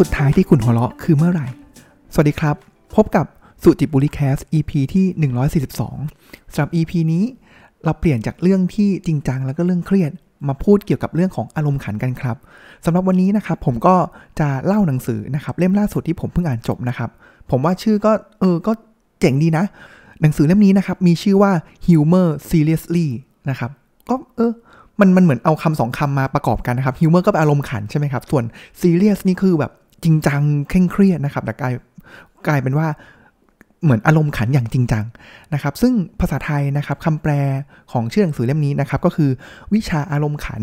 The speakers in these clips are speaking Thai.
สุดท้ายที่คุณหัวเราะคือเมื่อไหร่ สวัสดีครับ พบกับสุจิบุรีแคส EP ที่ 142สำหรับ EP นี้เราเปลี่ยนจากเรื่องที่จริงจังแล้วก็เรื่องเครียดมาพูดเกี่ยวกับเรื่องของอารมณ์ขันกันครับสำหรับวันนี้นะครับผมก็จะเล่าหนังสือนะครับเล่มล่าสุดที่ผมเพิ่งอ่านจบนะครับ ผมว่าชื่อก็เออก็เจ๋งดีนะ หนังสือเล่มนี้นะครับมีชื่อว่า humor seriously นะครับก็เออมันมันเหมือนเอาคำสองคำมาประกอบกันนะครับ humor ก็เป็นอารมณ์ขันใช่ไหมครับ ส่วน serious นี่คือแบบ จริงจังเคร่งเครียดนะครับ แต่กลายกลายเป็นว่าเหมือนอารมณ์ขันอย่างจริงจังนะครับ ซึ่งภาษาไทยนะครับคำแปลของชื่อหนังสือเล่มนี้นะครับ ก็คือวิชาอารมณ์ขัน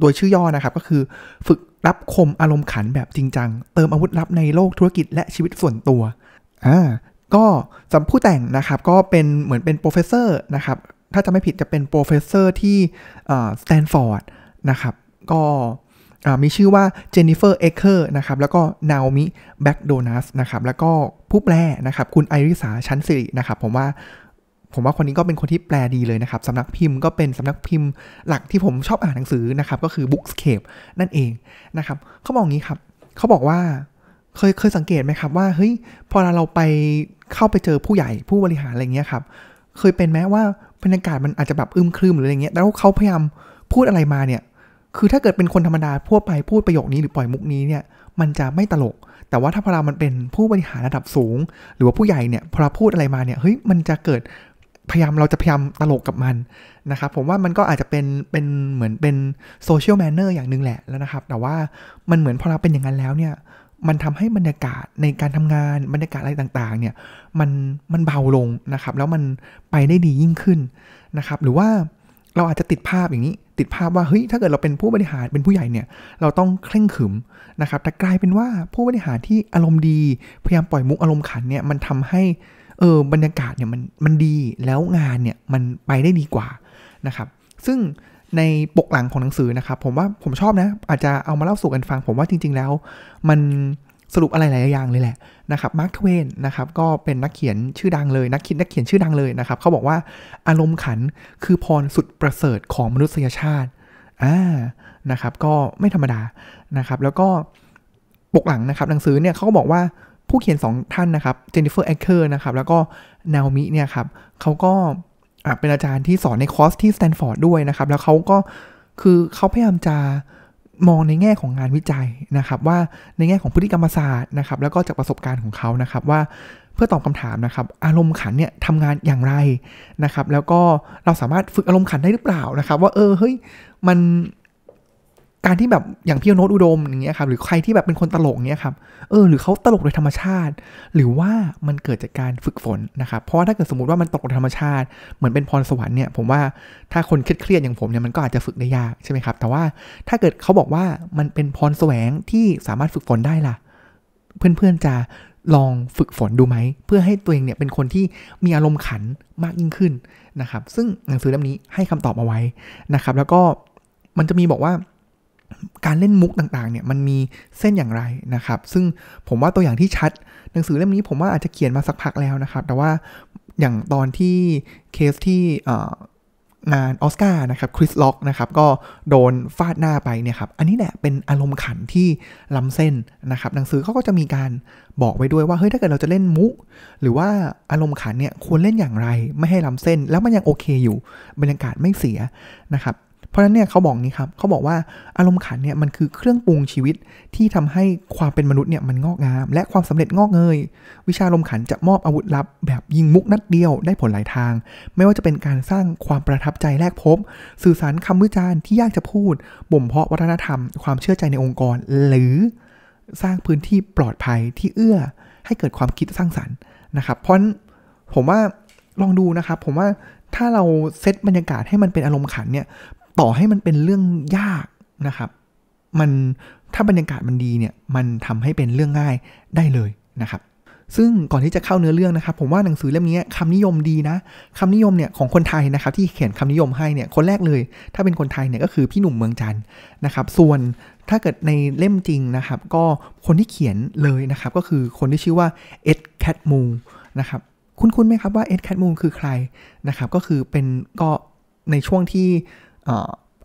โดยชื่อย่อนะครับก็คือฝึกลับคมอารมณ์ขันแบบจริงจัง เติมอาวุธลับในโลกธุรกิจและชีวิตส่วนตัวอ่าก็สำหรับผู้แต่งนะครับก็เป็นเหมือนเป็น professor นะครับถ้าจะไม่ผิดจะเป็น professor ที่สแตนฟอร์ดนะครับก็ มีชื่อว่าเจนนิเฟอร์เอเคอร์นะครับแล้วก็นาโอมิแบ็กโดนัสนะครับแล้วก็ผู้แปลนะครับคุณไอริสาชั้นศิรินะครับผมว่าผมว่าคนนี้ก็เป็นคนที่แปลดีเลยนะครับสำนักพิมพ์ก็เป็นสำนักพิมพ์หลักที่ผมชอบอ่านหนังสือนะครับ ก็คือ Bookscape นั่นเองนะครับเขาบอกงี้ครับเขาบอกว่าเคยเคยสังเกตไหมครับว่าเฮ้ยพอเราไปเข้าไปเจอผู้ใหญ่ผู้บริหารอะไรเงี้ยครับเคยเป็นแม้ว่าบรรยากาศมันอาจจะแบบอึมครึมหรืออะไรเงี้ยแล้วเขาพยายามพูดอะไรมาเนี่ย คือถ้าเกิดเป็นคนธรรมดาทั่วไปพูดประโยคนี้หรือปล่อยมุกนี้เนี่ยมันจะไม่ตลก แต่ว่าถ้าพอเรามันเป็นผู้บริหารระดับสูง หรือว่าผู้ใหญ่เนี่ยพอเราพูดอะไรมาเนี่ยเฮ้ยมันจะเกิดพยายามเราจะพยายามตลกกับมันนะครับผมว่ามันก็อาจจะเป็นเป็นเหมือนเป็นโซเชียลแมนเนอร์อย่างหนึ่งแหละแล้วนะครับ แต่ว่ามันเหมือนพอเราเป็นอย่างนั้นแล้วเนี่ยมันทำให้บรรยากาศในการทำงานบรรยากาศอะไรต่างๆเนี่ยมันมันเบาลงนะครับ แล้วมันไปได้ดียิ่งขึ้นนะครับ หรือว่า เราอาจจะติดภาพอย่างนี้ ติดภาพว่าเฮ้ยถ้าเกิดเราเป็นผู้บริหารเป็นผู้ใหญ่เนี่ย เราต้องเคร่งขรึมนะครับ แต่กลายเป็นว่าผู้บริหารที่อารมณ์ดีพยายามปล่อยมุกอารมณ์ขันเนี่ยมันทำให้เออบรรยากาศเนี่ยมันมันดีแล้วงานเนี่ยมันไปได้ดีกว่านะครับ ซึ่งในปกหลังของหนังสือนะครับ ผมว่าผมชอบนะ อาจจะเอามาเล่าสู่กันฟัง ผมว่าจริง ๆ แล้ว มัน สรุปอะไรหลายอย่างเลยแหละนะครับมาร์คทเวนนะครับก็เป็นนักเขียนชื่อดังเลยนักคิดนักเขียนชื่อดังเลยนะครับเขาบอกว่าอารมณ์ขันคือพรสุดประเสริฐของมนุษยชาติอ่านะครับก็ไม่ธรรมดานะครับแล้วก็ปกหลังนะครับหนังสือเนี่ยเขาก็บอกว่าผู้เขียนสองท่านนะครับเจนนิเฟอร์แอคเคอร์นะครับแล้วก็นาโอมิเนี่ยครับเขาก็เป็นอาจารย์ที่สอนในคอร์สที่สแตนฟอร์ดด้วยนะครับแล้วเขาก็คือเขาพยายามจะ มองในแง่ของงานวิจัยนะครับ ว่าในแง่ของพฤติกรรมศาสตร์นะครับ แล้วก็จากประสบการณ์ของเขานะครับว่าเพื่อตอบคำถามนะครับ อารมณ์ขันเนี่ยทำงานอย่างไรนะครับ แล้วก็เราสามารถฝึกอารมณ์ขันได้หรือเปล่านะครับ ว่าเออเฮ้ยมัน การที่แบบอย่างพี่โน้ตอุดมอย่างเงี้ยครับหรือใครที่แบบเป็นคนตลกเงี้ยครับเออหรือเขาตลกโดยธรรมชาติ หรือว่ามันเกิดจากการฝึกฝนนะครับเพราะว่าถ้าเกิดสมมติว่ามันตลกโดยธรรมชาติ เหมือนเป็นพรสวรรค์เนี่ยผมว่าถ้าคนเครียดๆอย่างผมเนี่ยมันก็อาจจะฝึกได้ยากใช่ไหมครับแต่ว่าถ้าเกิดเขาบอกว่ามันเป็นพรแสวงที่สามารถฝึกฝนได้ล่ะ เพื่อนๆจะลองฝึกฝนดูไหม เพื่อให้ตัวเองเนี่ยเป็นคนที่มีอารมณ์ขันมากยิ่งขึ้นนะครับ ซึ่งหนังสือเล่มนี้ให้คำตอบเอาไว้นะครับ แล้วก็มันจะมีบอกว่า การเล่นมุกต่างๆเนี่ยมันมีเส้นอย่างไรนะครับ ซึ่งผมว่าตัวอย่างที่ชัด หนังสือเล่มนี้ผมว่าอาจจะเขียนมาสักพักแล้วนะครับ แต่ว่าอย่างตอนที่เคสที่งานออสการ์นะครับคริสล็อกนะครับก็โดนฟาดหน้าไปเนี่ยครับอันนี้แหละเป็นอารมณ์ขันที่ล้าเส้นนะครับหนังสือเขาก็จะมีการบอกไว้ด้วยว่าเฮ้ยถ้าเกิดเราจะเล่นมุก หรือว่าอารมณ์ขันเนี่ยควรเล่นอย่างไรไม่ให้ล้าเส้น แล้วมันยังโอเคอยู่บรรยากาศไม่เสียนะครับ เพราะฉะนั้นเนี่ยเขาบอกนี้ครับเขาบอกว่าอารมณ์ขันเนี่ยมันคือเครื่องปรุงชีวิตที่ทำให้ความเป็นมนุษย์เนี่ยมันงอกงาม และความสำเร็จงอกเงย วิชาอารมณ์ขันจะมอบอาวุธลับ แบบยิงมุกนัดเดียวได้ผลหลายทาง ไม่ว่าจะเป็นการสร้างความประทับใจแรกพบ สื่อสารคำวิจารณ์ที่ยากจะพูด บ่มเพาะวัฒนธรรม ความเชื่อใจในองค์กร หรือสร้างพื้นที่ปลอดภัยที่เอื้อให้เกิดความคิดสร้างสรรค์นะครับ เพราะผมว่าลองดูนะครับ ผมว่าถ้าเราเซตบรรยากาศให้มันเป็นอารมณ์ขันเนี่ย ต่อให้มันเป็นเรื่องยากนะครับ มันถ้าบรรยากาศมันดีเนี่ยมันทำให้เป็นเรื่องง่ายได้เลยนะครับ ซึ่งก่อนที่จะเข้าเนื้อเรื่องนะครับ ผมว่าหนังสือเล่มนี้คำนิยมดีนะคำนิยมเนี่ยของคนไทยนะครับ ที่เขียนคำนิยมให้เนี่ยคนแรกเลย ถ้าเป็นคนไทยเนี่ยก็คือพี่หนุ่มเมืองจันนะครับ ส่วนถ้าเกิดในเล่มจริงนะครับ ก็คนที่เขียนเลยนะครับ ก็คือคนที่ชื่อว่าเอ็ดแคทมูนะครับคุ้นๆไหมครับว่าเอ็ดแคทมูคือใครนะครับ ก็คือเป็นก็ในช่วงที่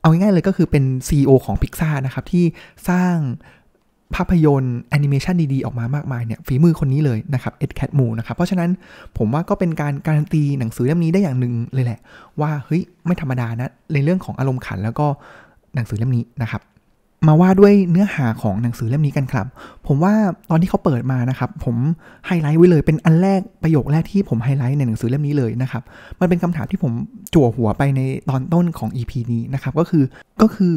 เอาง่ายๆเลยก็คือเป็น CEO ของ Pixar นะครับ ที่สร้างภาพยนตร์แอนิเมชันดี ๆ ออกมามากมายเนี่ยฝีมือคนนี้เลยนะครับเอ็ดแคทมูนะครับ เพราะฉะนั้นผมว่าก็เป็นการการันตีหนังสือเล่มนี้ได้อย่างหนึ่งเลยแหละ ว่าเฮ้ยไม่ธรรมดานะในเรื่องของอารมณ์ขันแล้วก็หนังสือเล่มนี้นะครับ มาว่าด้วยเนื้อหาของหนังสือเล่มนี้กันครับ ผมว่าตอนที่เขาเปิดมานะครับ ผมไฮไลท์ไว้เลยเป็นอันแรกประโยคแรกที่ผมไฮไลท์ในหนังสือเล่มนี้เลยนะครับ มันเป็นคำถามที่ผมจั่วหัวไปในตอนต้นของ EP นี้นะครับ ก็คือก็คือ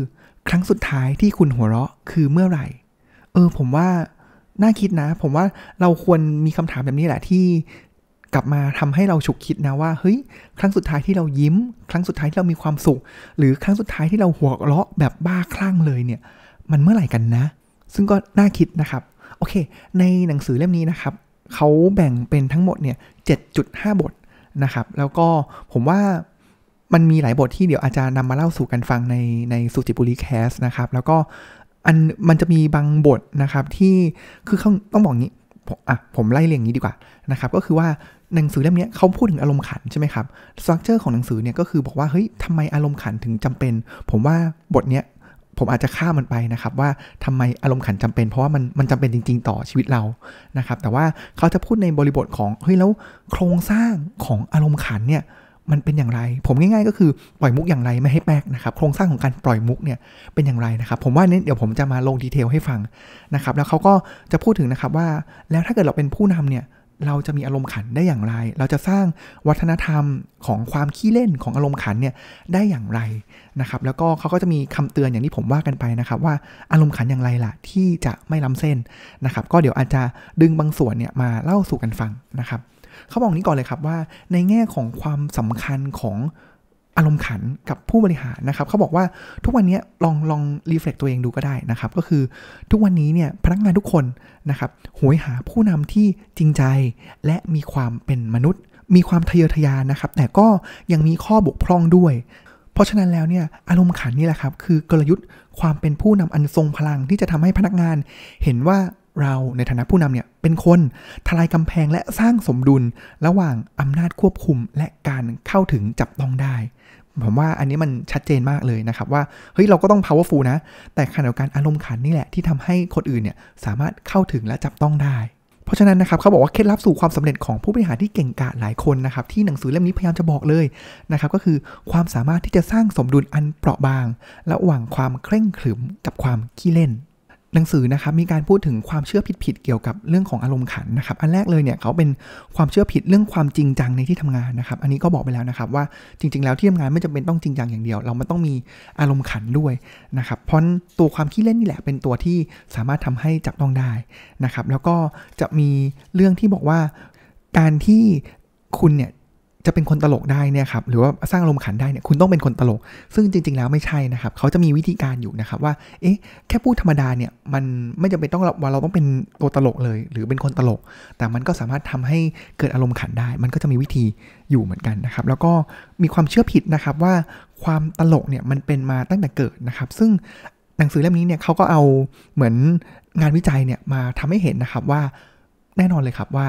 ครั้งสุดท้ายที่คุณหัวเราะคือเมื่อไหร่ เออ ผมว่าน่าคิดนะ ผมว่าเราควรมีคำถามแบบนี้แหละที่ กลับมาทำให้เราฉุกคิดนะว่าเฮ้ยครั้งสุดท้ายที่เรายิ้ม ครั้งสุดท้ายที่เรามีความสุข หรือครั้งสุดท้ายที่เราหัวเราะแบบบ้าคลั่งเลยเนี่ย มันเมื่อไหร่กันนะ ซึ่งก็น่าคิดนะครับ โอเค ในหนังสือเล่มนี้นะครับเขาแบ่งเป็นทั้งหมดเนี่ย7.5 บทนะครับ แล้วก็ผมว่ามันมีหลายบทที่เดี๋ยวอาจารย์นำมาเล่าสู่กันฟังในในสุจิปุลิ Cast นะครับ แล้วก็อันมันจะมีบางบทนะครับที่คือเขาต้องบอกงี้อะผมไล่เรียงนี้ดีกว่านะครับ ก็คือว่า หนังสือเล่มนี้เขาพูดถึงอารมณ์ขันใช่ไหมครับ structure ของหนังสือเนี่ยก็คือบอกว่าเฮ้ยทำไมอารมณ์ขันถึงจำเป็น ผมว่าบทเนี้ยผมอาจจะข้ามมันไปนะครับว่าทำไมอารมณ์ขันจำเป็น เพราะว่ามันมันจำเป็นจริง ๆ ต่อชีวิตเรานะครับแต่ว่าเขาจะพูดในบริบทของเฮ้ยแล้วโครงสร้างของอารมณ์ขันเนี่ยมันเป็นอย่างไร ผมง่ายๆ ก็คือปล่อยมุกอย่างไรไม่ให้แป๊กนะครับ โครงสร้างของการปล่อยมุกเนี่ยเป็นอย่างไรนะครับ ผมว่านี้เดี๋ยวผมจะมาลงดีเทลให้ฟังนะครับ แล้วเขาก็จะพูดถึงนะครับว่าแล้วถ้าเกิดเราเป็นผู้นำเนี่ย เราจะมีอารมณ์ขันได้อย่างไร เราจะสร้างวัฒนธรรมของความขี้เล่นของอารมณ์ขันเนี่ยได้อย่างไรนะครับ แล้วก็เขาก็จะมีคำเตือนอย่างที่ผมว่ากันไปนะครับ ว่าอารมณ์ขันอย่างไรล่ะที่จะไม่ล้ำเส้นนะครับ ก็เดี๋ยวอาจจะดึงบางส่วนเนี่ยมาเล่าสู่กันฟังนะครับเขาบอกนี้ก่อนเลยครับว่าในแง่ของความสำคัญของ อารมณ์ขันกับผู้บริหารนะครับเขาบอกว่าทุกวันนี้ลองลองรีเฟล็กตัวเองดูก็ได้นะครับ ก็คือทุกวันนี้เนี่ยพนักงานทุกคนนะครับหวยหาผู้นำที่จริงใจและมีความเป็นมนุษย์ มีความทะเยอทะยานนะครับ แต่ก็ยังมีข้อบกพร่องด้วย เพราะฉะนั้นแล้วเนี่ยอารมณ์ขันนี่แหละครับคือกลยุทธ์ความเป็นผู้นำอันทรงพลังที่จะทำให้พนักงาน เห็นว่า เราในฐานะผู้นำเนี่ยเป็นคนทลายกำแพงและสร้างสมดุลระหว่างอำนาจควบคุมและการเข้าถึงจับต้องได้ ผมว่าอันนี้มันชัดเจนมากเลยนะครับ ว่าเฮ้ยเราก็ต้อง powerful นะ แต่ขณะเดียวกันอารมณ์ขันนี่แหละที่ทำให้คนอื่นเนี่ยสามารถเข้าถึงและจับต้องได้เพราะฉะนั้นนะครับเขาบอกว่าเคล็ดลับสู่ความสำเร็จของผู้บริหารที่เก่งกาจหลายคนนะครับที่หนังสือเล่มนี้พยายามจะบอกเลยนะครับก็คือความสามารถที่จะสร้างสมดุลอันเปราะบาง ระหว่างความเคร่งขรึมกับความขี้เล่น หนังสือนะครับมีการพูดถึงความเชื่อผิดๆเกี่ยวกับเรื่องของอารมณ์ขันนะครับ อันแรกเลยเนี่ยเขาเป็นความเชื่อผิดเรื่องความจริงจังในที่ทำงานนะครับ อันนี้ก็บอกไปแล้วนะครับว่าจริง ๆ แล้วที่ทำงานไม่จำเป็นต้องจริงจังอย่างเดียว เรามันต้องมีอารมณ์ขันด้วยนะครับเพราะตัวความขี้เล่นนี่แหละเป็นตัวที่สามารถทำให้จับต้องได้นะครับ แล้วก็จะมีเรื่องที่บอกว่าการที่คุณเนี่ย จะเป็นคนตลกได้เนี่ยครับหรือว่าสร้างอารมณ์ขันได้เนี่ยคุณต้องเป็นคนตลก ซึ่งจริง ๆ แล้วไม่ใช่นะครับเขาจะมีวิธีการอยู่นะครับว่าเอ๊ะแค่พูดธรรมดาเนี่ยมันไม่จำเป็นต้องว่าเราต้องเป็นตัวตลกเลย หรือเป็นคนตลก แต่มันก็สามารถทำให้เกิดอารมณ์ขันได้ มันก็จะมีวิธีอยู่เหมือนกันนะครับ แล้วก็มีความเชื่อผิดนะครับว่าความตลกเนี่ยมันเป็นมาตั้งแต่เกิดนะครับ ซึ่งหนังสือเล่มนี้เนี่ยเขาก็เอาเหมือนงานวิจัยเนี่ยมาทำให้เห็นนะครับว่าแน่นอนเลยครับว่า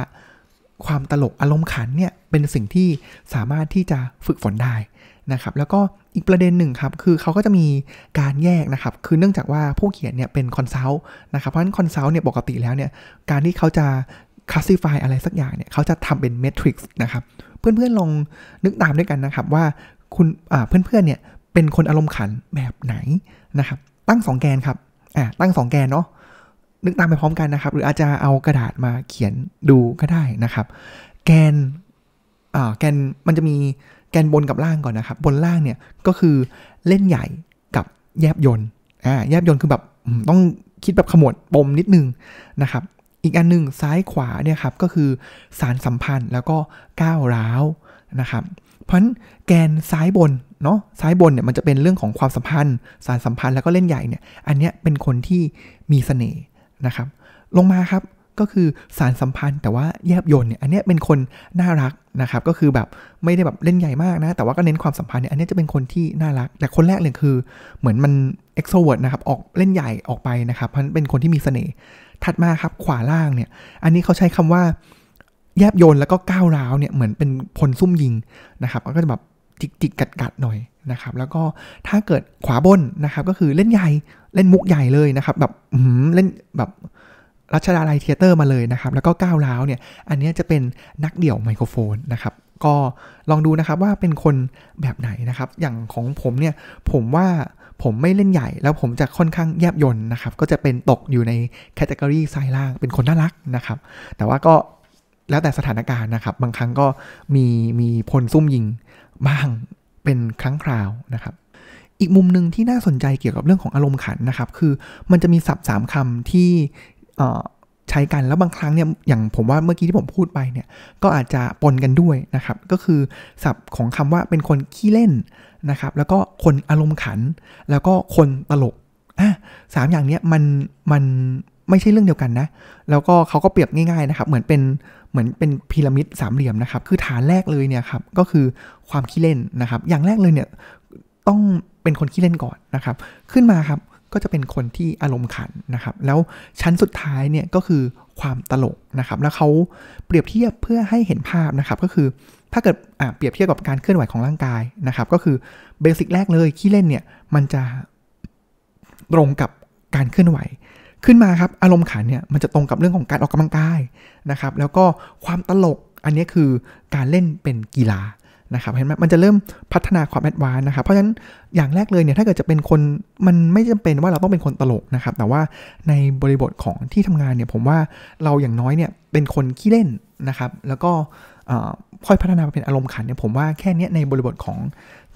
ความตลกอารมณ์ขันเนี่ยเป็นสิ่งที่สามารถที่จะฝึกฝนได้นะครับแล้วก็อีกประเด็นหนึ่งครับคือเขาก็จะมีการแยกนะครับคือเนื่องจากว่าผู้เขียนเนี่ยเป็นคอนซัลท์นะครับเพราะฉะนั้น consult เนี่ยปกติแล้วเนี่ยการที่เขาจะ classify อะไรสักอย่างเนี่ยเขาจะทำเป็น matrix นะครับเพื่อนๆลองนึกตามด้วยกันนะครับว่าคุณเพื่อนๆเนี่ยเป็นคนอารมณ์ขันแบบไหนนะครับตั้งสองแกนครับอ่าตั้งสองแกนเนาะ นึกตามไปพร้อมกันนะครับ หรืออาจจะเอากระดาษมาเขียนดูก็ได้นะครับ แกนอ่าแกนมันจะมีแกนบนกับล่างก่อนนะครับ บนล่างเนี่ยก็คือเล่นใหญ่กับแยบยนอ่าแยบยนคือแบบต้องคิดแบบขมวดปมนิดนึงนะครับอีกอันหนึ่งซ้ายขวาเนี่ยครับก็คือสารสัมพันธ์แล้วก็ก้าวร้าวนะครับ เพราะฉะนั้นแกนซ้ายบนเนาะซ้ายบนเนี่ยมันจะเป็นเรื่องของความสัมพันธ์ สารสัมพันธ์แล้วก็เล่นใหญ่เนี่ยอันเนี้ยเป็นคนที่มีเสน่ห์ นะครับ ลงมาครับก็คือสารสัมพันธ์แต่ว่าแยบยนเนี่ยอันนี้เป็นคนน่ารักนะครับก็คือแบบไม่ได้แบบเล่นใหญ่มากนะ แต่ว่าก็เน้นความสัมพันธ์เนี่ยอันนี้จะเป็นคนที่น่ารัก แต่คนแรกเลยคือ เหมือนมันเอ็กโซเวิร์ดนะครับออกเล่นใหญ่ออกไปนะครับเพราะเป็นคนที่มีเสน่ห์ถัดมาครับขวาล่างเนี่ย อันนี้เขาใช้คำว่าแยบยลแล้วก็ก้าวร้าวเนี่ยเหมือนเป็นพลซุ่มยิงนะครับก็จะแบบ จิกจิกกัดกัดหน่อยนะครับแล้วก็ถ้าเกิดขวาบนนะครับก็คือเล่นใหญ่เล่นมุกใหญ่เลยนะครับแบบเล่นแบบรัชดาลัยเธียเตอร์มาเลยนะครับ แล้วก็ก้าวร้าวเนี่ย อันนี้จะเป็นนักเดี่ยวไมโครโฟนนะครับ ก็ลองดูนะครับว่าเป็นคนแบบไหนนะครับ อย่างของผมเนี่ย ผมว่าผมไม่เล่นใหญ่ แล้วผมจะค่อนข้างแยบยลนะครับ ก็จะเป็นตกอยู่ใน category ซ้ายล่าง เป็นคนน่ารักนะครับ แต่ว่าก็แล้วแต่สถานการณ์นะครับ บางครั้งก็มีมีพลซุ่มยิง บ้างเป็นครั้งคราวนะครับ อีกมุมหนึ่งที่น่าสนใจเกี่ยวกับเรื่องของอารมณ์ขันนะครับ คือมันจะมีศัพท์สามคำที่ใช้กันแล้วบางครั้งเนี่ยอย่างผมว่าเมื่อกี้ที่ผมพูดไปเนี่ยก็อาจจะปนกันด้วยนะครับ ก็คือศัพท์ของคำว่าเป็นคนขี้เล่นนะครับ แล้วก็คนอารมณ์ขัน แล้วก็คนตลกอะสามอย่างเนี้ยมันมัน ไม่ใช่เรื่องเดียวกันนะ แล้วก็เขาก็เปรียบง่ายๆนะครับ เหมือนเป็นเหมือนเป็นพีระมิดสามเหลี่ยมนะครับ คือฐานแรกเลยเนี่ยครับก็คือความขี้เล่นนะครับ อย่างแรกเลยเนี่ยต้องเป็นคนขี้เล่นก่อนนะครับ ขึ้นมาครับก็จะเป็นคนที่อารมณ์ขันนะครับ แล้วชั้นสุดท้ายเนี่ยก็คือความตลกนะครับ แล้วเขาเปรียบเทียบเพื่อให้เห็นภาพนะครับ ก็คือถ้าเกิดเปรียบเทียบกับการเคลื่อนไหวของร่างกายนะครับ ก็คือเบสิกแรกเลยขี้เล่นเนี่ยมันจะตรงกับการเคลื่อนไหว ขึ้นมาครับอารมณ์ขันเนี่ยมันจะตรงกับเรื่องของการออกกำลังกายนะครับแล้วก็ความตลกอันนี้คือการเล่นเป็นกีฬานะครับเห็นไหมมันจะเริ่มพัฒนาความแอดวานนะครับ เพราะฉะนั้นอย่างแรกเลยเนี่ยถ้าเกิดจะเป็นคนมันไม่จำเป็นว่าเราต้องเป็นคนตลกนะครับ แต่ว่าในบริบทของที่ทำงานเนี่ยผมว่าเราอย่างน้อยเนี่ยเป็นคนขี้เล่นนะครับ แล้วก็ค่อยพัฒนาไปเป็นอารมณ์ขันเนี่ยผมว่าแค่นี้ในบริบทของ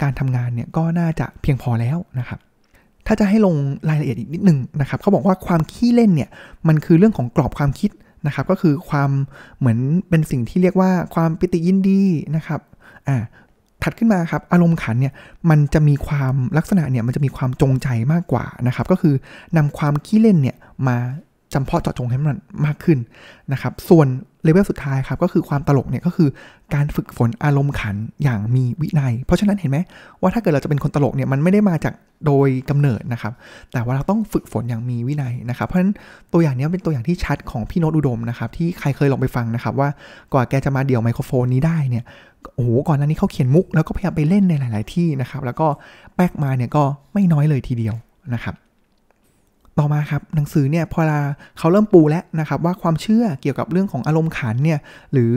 การทำงานเนี่ยก็น่าจะเพียงพอแล้วนะครับ ถ้าจะให้ลงรายละเอียดอีกนิดนึงนะครับเขาบอกว่าความขี้เล่นเนี่ยมันคือเรื่องของกรอบความคิดนะครับก็คือความเหมือนเป็นสิ่งที่เรียกว่าความปิติยินดีนะครับอ่าถัดขึ้นมาครับอารมณ์ขันเนี่ยมันจะมีความลักษณะเนี่ยมันจะมีความจงใจมากกว่านะครับก็คือนำความขี้เล่นเนี่ยมา จำเพาะเจาะจงให้มันมากขึ้นนะครับ ส่วนเลเวลสุดท้ายครับก็คือความตลกเนี่ยก็คือการฝึกฝนอารมณ์ขันอย่างมีวินัย เพราะฉะนั้นเห็นไหมว่าถ้าเกิดเราจะเป็นคนตลกเนี่ยมันไม่ได้มาจากโดยกำเนิดนะครับ แต่ว่าเราต้องฝึกฝนอย่างมีวินัยนะครับ เพราะฉะนั้นตัวอย่างนี้เป็นตัวอย่างที่ชัดของพี่โนตอุดมนะครับที่ใครเคยลองไปฟังนะครับ ว่ากว่าแกจะมาเดี่ยวไมโครโฟนนี้ได้เนี่ยโอ้โหก่อนหน้านี้เขาเขียนมุก แล้วก็พยายามไปเล่นในหลาย ๆ ที่นะครับแล้วก็แป๊กมาเนี่ยก็ไม่น้อยเลยทีเดียวนะครับ ต่อมาครับหนังสือเนี่ยพอเขาเริ่มปูแล้วนะครับว่าความเชื่อเกี่ยวกับเรื่องของอารมณ์ขันเนี่ยหรือ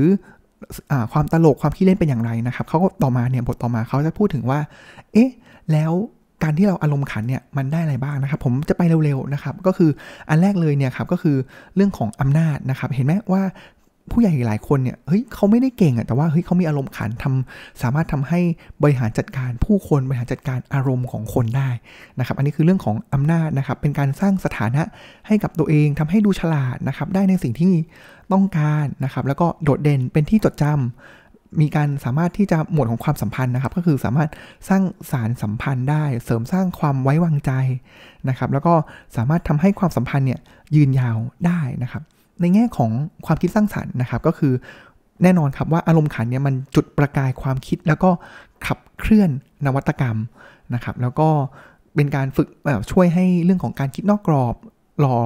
อความตลกความขี้เล่นเป็นอย่างไรนะครับเขาก็ต่อมาเนี่ยบทต่อมาเขาจะพูดถึงว่า เอ๊ะ แล้วการที่เราอารมณ์ขันเนี่ยมันได้อะไรบ้างนะครับผมจะไปเร็วๆนะครับก็คืออันแรกเลยเนี่ยครับก็คือเรื่องของอำนาจนะครับเห็นไหมว่า ผู้ใหญ่หลายคนเนี่ยเฮ้ยเขาไม่ได้เก่งอะแต่ว่าเฮ้ยเขามีอารมณ์ขันทำสามารถทำให้บริหารจัดการผู้คนบริหารจัดการอารมณ์ของคนได้นะครับ อันนี้คือเรื่องของอำนาจนะครับ เป็นการสร้างสถานะให้กับตัวเองทำให้ดูฉลาดนะครับ ได้ในสิ่งที่ต้องการนะครับ แล้วก็โดดเด่นเป็นที่จดจำมีการสามารถที่จะหมวดของความสัมพันธ์นะครับ ก็คือสามารถสร้างสารสัมพันธ์ได้ เสริมสร้างความไว้วางใจนะครับ แล้วก็สามารถทำให้ความสัมพันธ์เนี่ยยืนยาวได้นะครับ ในแง่ของความคิดสร้างสรรค์นะครับ ก็คือแน่นอนครับว่าอารมณ์ขันเนี่ยมันจุดประกายความคิดแล้วก็ขับเคลื่อนนวัตกรรมนะครับ แล้วก็เป็นการฝึกแบบช่วยให้เรื่องของการคิดนอกกรอบหล่อ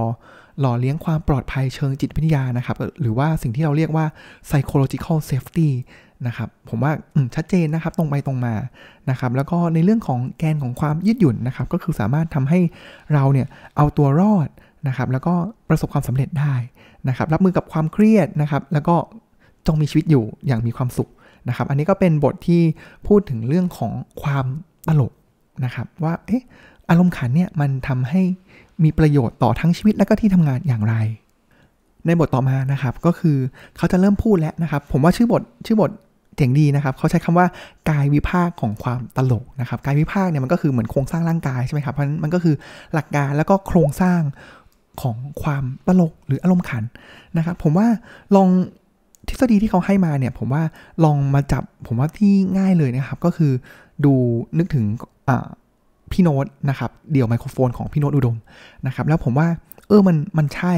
หล่อเลี้ยงความปลอดภัยเชิงจิตวิทยานะครับ หรือว่าสิ่งที่เราเรียกว่า psychological safety นะครับ ผมว่าชัดเจนนะครับตรงไปตรงมานะครับ แล้วก็ในเรื่องของแกนของความยืดหยุ่นนะครับ ก็คือสามารถทำให้เราเนี่ยเอาตัวรอด นะครับแล้วก็ประสบความสำเร็จได้นะครับรับมือกับความเครียดนะครับแล้วก็จงมีชีวิตอยู่อย่างมีความสุขนะครับอันนี้ก็เป็นบทที่พูดถึงเรื่องของความตลกนะครับว่าเอ๊ะอารมณ์ขันเนี่ยมันทำให้มีประโยชน์ต่อทั้งชีวิตและก็ที่ทำงานอย่างไร ในบทต่อมานะครับก็คือเขาจะเริ่มพูดแล้วนะครับ ผมว่าชื่อบทชื่อบทเจ๋งดีนะครับเขาใช้คำว่ากายวิภาคของความตลกนะครับ กายวิภาคเนี่ยมันก็คือเหมือนโครงสร้างร่างกายใช่ไหมครับเพราะมันก็คือหลักการแล้วก็โครงสร้าง ของความตลกหรืออารมณ์ขันนะครับ ผมว่าลองทฤษฎีที่เขาให้มาเนี่ย ผมว่าลองมาจับผมว่าที่ง่ายเลยนะครับ ก็คือดูนึกถึงพี่โน้ตนะครับ เดี่ยวไมโครโฟนของพี่โน้ตอุดมนะครับ แล้วผมว่าเออมันมันใช่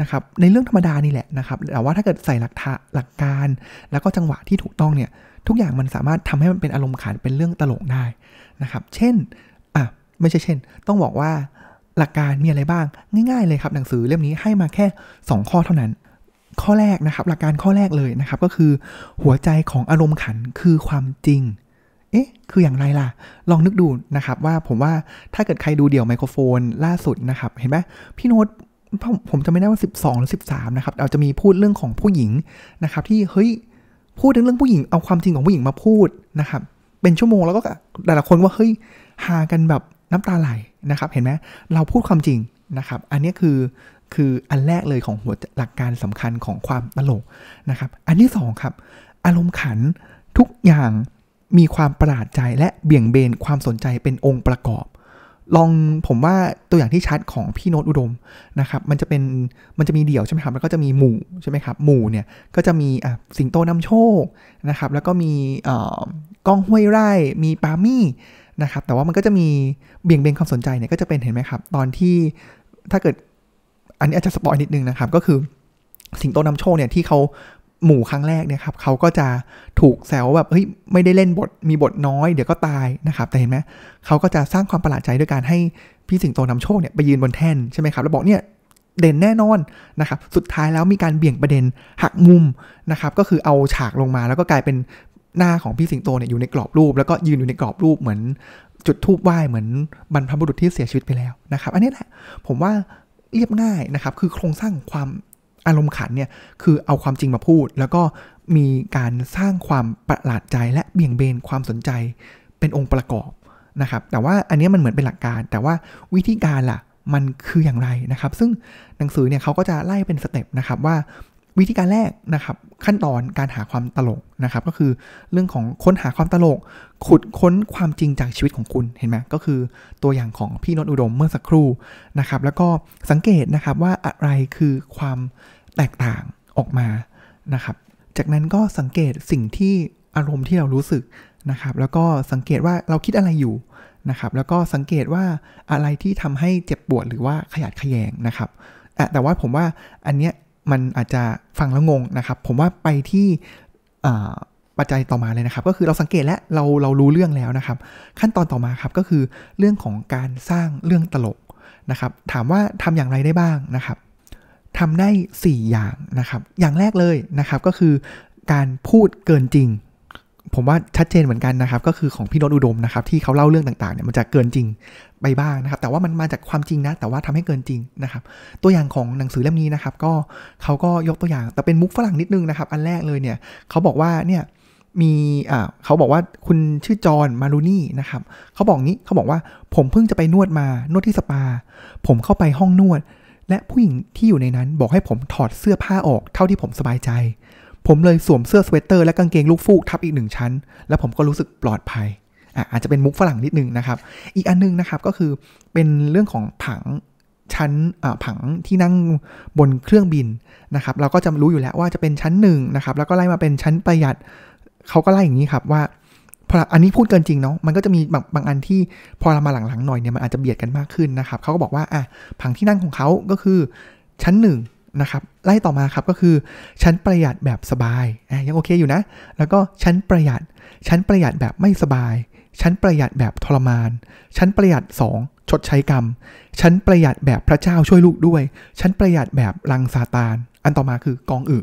นะครับ ในเรื่องธรรมดานี่แหละนะครับ แต่ว่าถ้าเกิดใส่หลักหลักการ แล้วก็จังหวะที่ถูกต้องเนี่ย ทุกอย่างมันสามารถทำให้มันเป็นอารมณ์ขันเป็นเรื่องตลกได้นะครับ เช่นอะไม่ใช่เช่น ต้องบอกว่า หลักการมีอะไรบ้าง ง่าย ๆ เลยครับหนังสือเล่มนี้ให้มาแค่ 2 ข้อเท่านั้น ข้อแรกนะครับ หลักการข้อแรกเลยนะครับ ก็คือหัวใจของอารมณ์ขันคือความจริง เอ๊ะ คืออย่างไรล่ะ ลองนึกดูนะครับ ว่าผมว่าถ้าเกิดใครดูเดี่ยวไมโครโฟนล่าสุดนะครับ เห็นไหมพี่โน้ตผมผมจะไม่ได้ว่า 12 หรือ 13 นะครับเราจะมีพูดเรื่องของผู้หญิงนะครับ ที่เฮ้ยพูดถึงเรื่องผู้หญิงเอาความจริงของผู้หญิงมาพูดนะครับ เป็นชั่วโมงแล้วก็แต่ละคนว่าเฮ้ยหากันแบบ น้ำตาไหลนะครับ เห็นไหมเราพูดความจริงนะครับ อันนี้คือคืออันแรกเลยของหัวหลักการสำคัญของความตลกนะครับ อันที่สองครับ อารมณ์ขันทุกอย่างมีความประหลาดใจและเบี่ยงเบนความสนใจเป็นองค์ประกอบ ลองผมว่าตัวอย่างที่ชัดของพี่โนตอุดมนะครับมันจะเป็นมันจะมีเดี่ยวใช่ไหมครับแล้วก็จะมีหมู่ใช่ไหมครับหมู่เนี่ยก็จะมีอะสิงโตนำโชคนะครับแล้วก็มีก้องห้วยไร่มีปามี่ นะครับ แต่ว่ามันก็จะมีเบี่ยงเบนความสนใจเนี่ยก็จะเป็นเห็นไหมครับ ตอนที่ถ้าเกิดอันนี้อาจจะสปอยนิดนึงนะครับ ก็คือสิงโตนำโชคเนี่ยที่เขาหมู่ครั้งแรกเนี่ยครับเขาก็จะถูกแซวแบบเฮ้ยไม่ได้เล่นบทมีบทน้อยเดี๋ยวก็ตายนะครับ แต่เห็นไหมเขาก็จะสร้างความประหลาดใจด้วยการให้พี่สิงโตนำโชคเนี่ยไปยืนบนแท่นใช่ไหมครับแล้วบอกเนี่ยเด่นแน่นอนนะครับ สุดท้ายแล้วมีการเบี่ยงประเด็นหักมุมนะครับ ก็คือเอาฉากลงมาแล้วก็กลายเป็น หน้าของพี่สิงโตเนี่ยอยู่ในกรอบรูป แล้วก็ยืนอยู่ในกรอบรูปเหมือนจุดทูบไหว้เหมือนบรรพบุรุษที่เสียชีวิตไปแล้วนะครับ อันนี้แหละผมว่าเรียบง่ายนะครับ คือโครงสร้างความอารมณ์ขันเนี่ยคือเอาความจริงมาพูด แล้วก็มีการสร้างความประหลาดใจและเบี่ยงเบนความสนใจเป็นองค์ประกอบนะครับ แต่ว่าอันนี้มันเหมือนเป็นหลักการ แต่ว่าวิธีการล่ะมันคืออย่างไรนะครับ ซึ่งหนังสือเนี่ยเขาก็จะไล่เป็นสเต็ปนะครับว่า วิธีการแรกนะครับขั้นตอนการหาความตลกนะครับก็คือเรื่องของค้นหาความตลก ขุดค้นความจริงจากชีวิตของคุณเห็นไหมก็คือตัวอย่างของพี่นนอุดมเมื่อสักครู่นะครับแล้วก็สังเกตนะครับว่าอะไรคือความแตกต่างออกมานะครับจากนั้นก็สังเกตสิ่งที่อารมณ์ที่เรารู้สึกนะครับแล้วก็สังเกตว่าเราคิดอะไรอยู่นะครับแล้วก็สังเกตว่าอะไรที่ทำให้เจ็บปวดหรือว่าขยาดขยงนะครับแต่ว่าผมว่าอันเนี้ย มันอาจจะฟังแล้วงงนะครับ ผมว่าไปที่ปัจจัยต่อมาเลยนะครับ ก็คือเราสังเกตและเราเรารู้เรื่องแล้วนะครับ ขั้นตอนต่อมาครับก็คือเรื่องของการสร้างเรื่องตลกนะครับ ถามว่าทำอย่างไรได้บ้างนะครับทำได้ 4 อย่างนะครับ อย่างแรกเลยนะครับก็คือการพูดเกินจริง ผมว่าชัดเจนเหมือนกันนะครับ ก็คือของพี่นนอุดมนะครับ ที่เขาเล่าเรื่องต่างๆเนี่ยมันจะเกินจริง ไปบ้างนะครับ แต่ว่ามันมาจากความจริงนะ แต่ว่าทำให้เกินจริงนะครับ ตัวอย่างของหนังสือเล่มนี้นะครับ ก็เขาก็ยกตัวอย่าง แต่เป็นมุกฝรั่งนิดนึงนะครับ อันแรกเลยเนี่ยเขาบอกว่าเนี่ยมีอ่าเขาบอกว่าคุณชื่อจอห์นมารูนี่นะครับเขาบอกงี้เขาบอกว่าผมเพิ่งจะไปนวดมานวดที่สปา ผมเข้าไปห้องนวด และผู้หญิงที่อยู่ในนั้นบอกให้ผมถอดเสื้อผ้าออกเท่าที่ผมสบายใจ ผมเลยสวมเสื้อสเวตเตอร์และกางเกงลูกฟูกทับอีกหนึ่งชั้น แล้วผมก็รู้สึกปลอดภัย อาจจะเป็นมุกฝรั่งนิดนึงนะครับ อีกอันนึงนะครับก็คือเป็นเรื่องของผังชั้นผังที่นั่งบนเครื่องบินนะครับ เราก็จะรู้อยู่แล้วว่าจะเป็นชั้นหนึ่งนะครับ แล้วก็ไล่มาเป็นชั้นประหยัดเขาก็ไล่อย่างนี้ครับว่าพออันนี้พูดเกินจริงเนาะมันก็จะมีบางบางอันที่พอเรามาหลังๆหน่อยเนี่ยมันอาจจะเบียดกันมากขึ้นนะครับเขาก็บอกว่าอะผังที่นั่งของเขาก็คือชั้นหนึ่งนะครับไล่ต่อมาครับก็คือชั้นประหยัดแบบสบายยังโอเคอยู่นะ แล้วก็ชั้นประหยัดชั้นประหยัดแบบไม่สบาย ชั้นประหยัดแบบทรมานชั้นประหยัด 2 ชดใช้กรรมชั้นประหยัดแบบพระเจ้าช่วยลูกด้วยชั้นประหยัดแบบลังซาตาน อันต่อมาคือกองอึ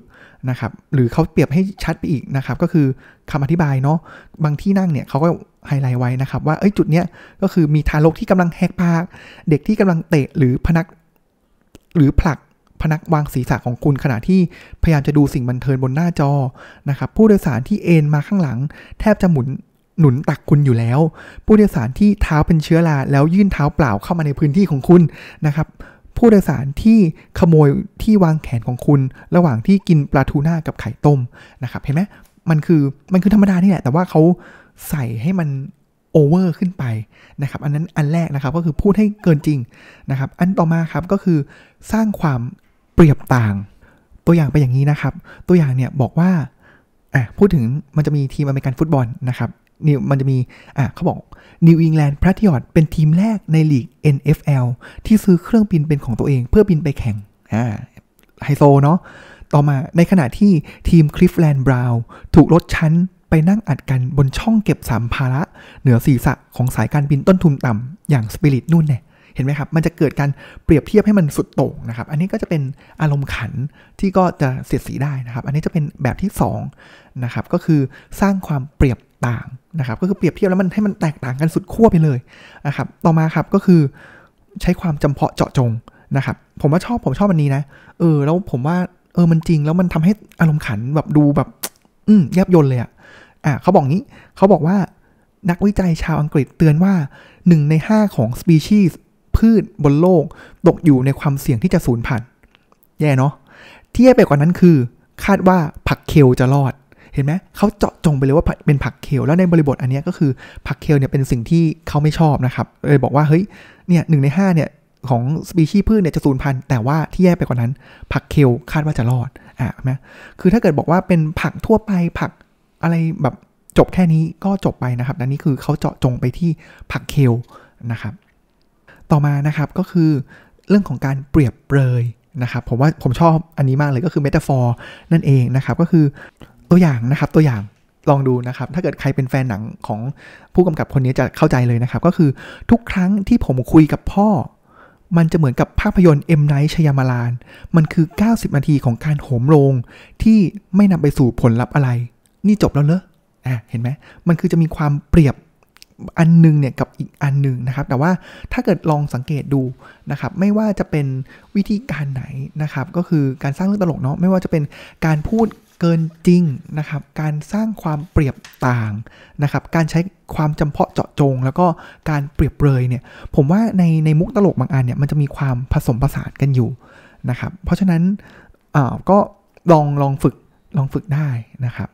นะครับ หรือเขาเปรียบให้ชัดไปอีกนะครับ ก็คือคำอธิบายเนาะ บางที่นั่งเนี่ยเขาก็ไฮไลท์ไว้นะครับ ว่าเอ้ยจุดเนี้ยก็คือมีทารกที่กำลังแหกปาก เด็กที่กำลังเตะหรือพนัก หรือผลักพนักวางศีรษะของคุณขณะที่พยายามจะดูสิ่งบันเทิงบนหน้าจอนะครับผู้โดยสารที่เอนมาข้างหลัง แทบจะหมุน หนุนตักคุณอยู่แล้ว ผู้โดยสารที่เท้าเป็นเชื้อราแล้วยื่นเท้าเปล่าเข้ามาในพื้นที่ของคุณนะครับผู้โดยสารที่ขโมยที่วางแขนของคุณ ระหว่างที่กินปลาทูน่ากับไข่ต้มนะครับเห็นไหมมันคือมันคือธรรมดานี่แหละ แต่ว่าเขาใส่ให้มัน over ขึ้นไปนะครับ อันนั้นอันแรกนะครับก็คือพูดให้เกินจริงนะครับ อันต่อมาครับก็คือสร้างความเปรียบต่าง ตัวอย่างไปอย่างนี้นะครับ ตัวอย่างเนี่ยบอกว่าอะพูดถึงมันจะมีทีมอเมริกันฟุตบอลนะครับ นิวมันจะมีอะเขาบอก New England Patriots เป็นทีมแรกในลีก NFL ที่ซื้อเครื่องบินเป็นของตัวเองเพื่อบินไปแข่งอ่าไฮโซเนาะต่อมาในขณะที่ทีม Cleveland Browns ถูกลดชั้นไปนั่งอัดกันบนช่องเก็บสัมภาระ เหนือศีรษะของสายการบินต้นทุนต่ำอย่างสปิริตนู่นเนี่ยเห็นไหมครับ มันจะเกิดการเปรียบเทียบให้มันสุดโต่งนะครับ อันนี้ก็จะเป็นอารมณ์ขันที่ก็จะเสียดสีได้นะครับ อันนี้จะเป็นแบบที่2นะครับ ก็คือสร้างความเปรียบ ต่างนะครับก็คือเปรียบเทียบแล้วมันให้มันแตกต่างกันสุดขั้วไปเลยนะครับต่อมาครับก็คือใช้ความจำเพาะเจาะจงนะครับผมว่าชอบผมชอบอันนี้นะ เออ แล้วผมว่าเออมันจริงแล้วมันทำให้อารมณ์ขันแบบดูแบบ อืมแยบยนเลยอะอะเขาบอกงี้เขาบอกว่านักวิจัยชาวอังกฤษเตือนว่าหนึ่งในห้าของสปีชีส์พืชบนโลก ตกอยู่ในความเสี่ยงที่จะสูญพันธุ์แย่เนาะที่แย่ไปกว่านั้นคือ คาดว่าผักเคลจะรอด เห็นไหมเขาเจาะจงไปเลยว่าเป็นผักเคลแล้วในบริบทอันนี้ก็คือผักเคลเนี่ยเป็นสิ่งที่เขาไม่ชอบนะครับเลยบอกว่าเฮ้ยเนี่ยหนึ่งในห้าเนี่ยของสปีชีส์พืชเนี่ยจะสูญพันธุ์แต่ว่าที่แย่ไปกว่านั้น ผักเคลคาดว่าจะรอดอะไหมคือถ้าเกิดบอกว่าเป็นผักทั่วไปผักอะไรแบบจบแค่นี้ก็จบไปนะครับอันนี้คือเขาเจาะจงไปที่ผักเคลนะครับ ต่อมานะครับก็คือเรื่องของการเปรียบเปรยนะครับผมว่าผมชอบอันนี้มากเลยก็คือเมตาฟอร์นั่นเองนะครับ ก็คือ ตัวอย่างนะครับตัวอย่างลองดูนะครับ ถ้าเกิดใครเป็นแฟนหนังของผู้กำกับคนนี้จะเข้าใจเลยนะครับ ก็คือทุกครั้งที่ผมคุยกับพ่อ มันจะเหมือนกับภาพยนตร์ M. Night Shyamalan มันคือ 90 นาทีของการโหมโรงที่ไม่นำไปสู่ผลลัพธ์อะไร นี่จบแล้วเลออะเห็นไหมมันคือจะมีความเปรียบอันนึงเนี่ยกับอีกอันหนึ่งนะครับ แต่ว่าถ้าเกิดลองสังเกตดูนะครับ ไม่ว่าจะเป็นวิธีการไหนนะครับ ก็คือการสร้างเรื่องตลกเนาะไม่ว่าจะเป็นการพูด เกินจริงนะครับ การสร้างความเปรียบต่างนะครับ การใช้ความจำเพาะเจาะจง แล้วก็การเปรียบเปรยเนี่ย ผมว่าในในมุกตลกบางอันเนี่ยมันจะมีความผสมผสานกันอยู่นะครับ เพราะฉะนั้นอ่าก็ลองลองฝึกลองฝึกได้นะครับ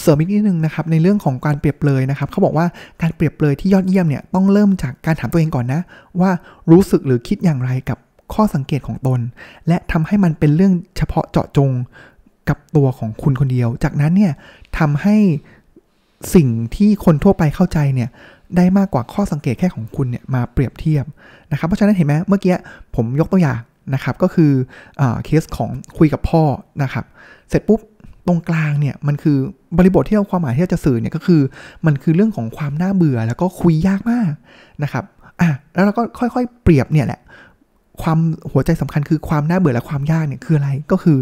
เสริมอีกนิดนึงนะครับในเรื่องของการเปรียบเปรยนะครับเขาบอกว่าการเปรียบเปรยที่ยอดเยี่ยมเนี่ยต้องเริ่มจากการถามตัวเองก่อนนะ ว่ารู้สึกหรือคิดอย่างไรกับข้อสังเกตของตน และทำให้มันเป็นเรื่องเฉพาะเจาะจง กับตัวของคุณคนเดียว จากนั้นเนี่ยทำให้สิ่งที่คนทั่วไปเข้าใจเนี่ยได้มากกว่าข้อสังเกตแค่ของคุณเนี่ยมาเปรียบเทียบนะครับ เพราะฉะนั้นเห็นไหมเมื่อกี้ผมยกตัวอย่างนะครับก็คืออเคสของคุยกับพ่อนะครับ เสร็จปุ๊บตรงกลางเนี่ยมันคือบริบทที่เราความหมายที่เราจะสื่อเนี่ยก็คือมันคือเรื่องของความน่าเบื่อแล้วก็คุยยากมากนะครับอะแล้วเราก็ค่อยๆ เปรียบเนี่ยแหละ ความหัวใจสำคัญคือความน่าเบื่อและความยากเนี่ยคืออะไรก็คือ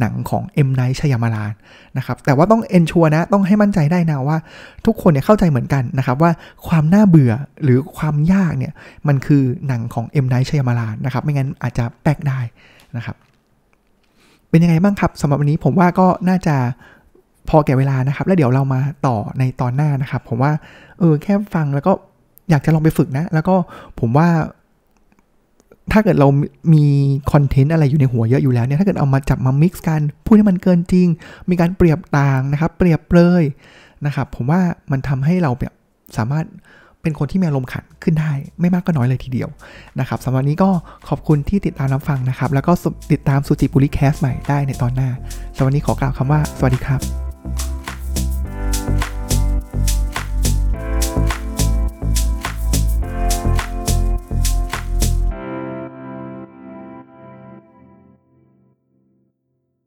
หนังของเอ็มไนชยามาลานนะครับแต่ว่าต้องเอนชัวนะต้องให้มั่นใจได้นะว่า ทุกคนเนี่ยเข้าใจเหมือนกันนะครับว่าความน่าเบื่อหรือความยากเนี่ยมันคือหนังของเอ็มไนชยามาลานนะครับไม่งั้นอาจจะแปลกได้นะครับเป็นยังไงบ้างครับสำหรับวันนี้ผมว่าก็น่าจะพอแก่เวลานะครับ แล้วเดี๋ยวเรามาต่อในตอนหน้านะครับ ผมว่าเออแค่ฟังแล้วก็อยากจะลองไปฝึกนะ แล้วก็ผมว่า ถ้าเกิดเรามี content อะไรอยู่ในหัวเยอะอยู่แล้วเนี่ยถ้าเกิดเอามาจับมา mix กันพูดให้มันเกินจริง มีการเปรียบต่างนะครับ เปรียบเปรยนะครับผมว่ามันทำให้เราแบบสามารถเป็นคนที่มีอารมณ์ขันขึ้นได้ ไม่มากก็น้อยเลยทีเดียวนะครับสำหรับนี้ก็ขอบคุณที่ติดตามรับฟังนะครับ แล้วก็ติดตามสุจิปุลิ Cast ใหม่ได้ในตอนหน้าสำหรับนี้ขอกล่าวคำว่าสวัสดีครับ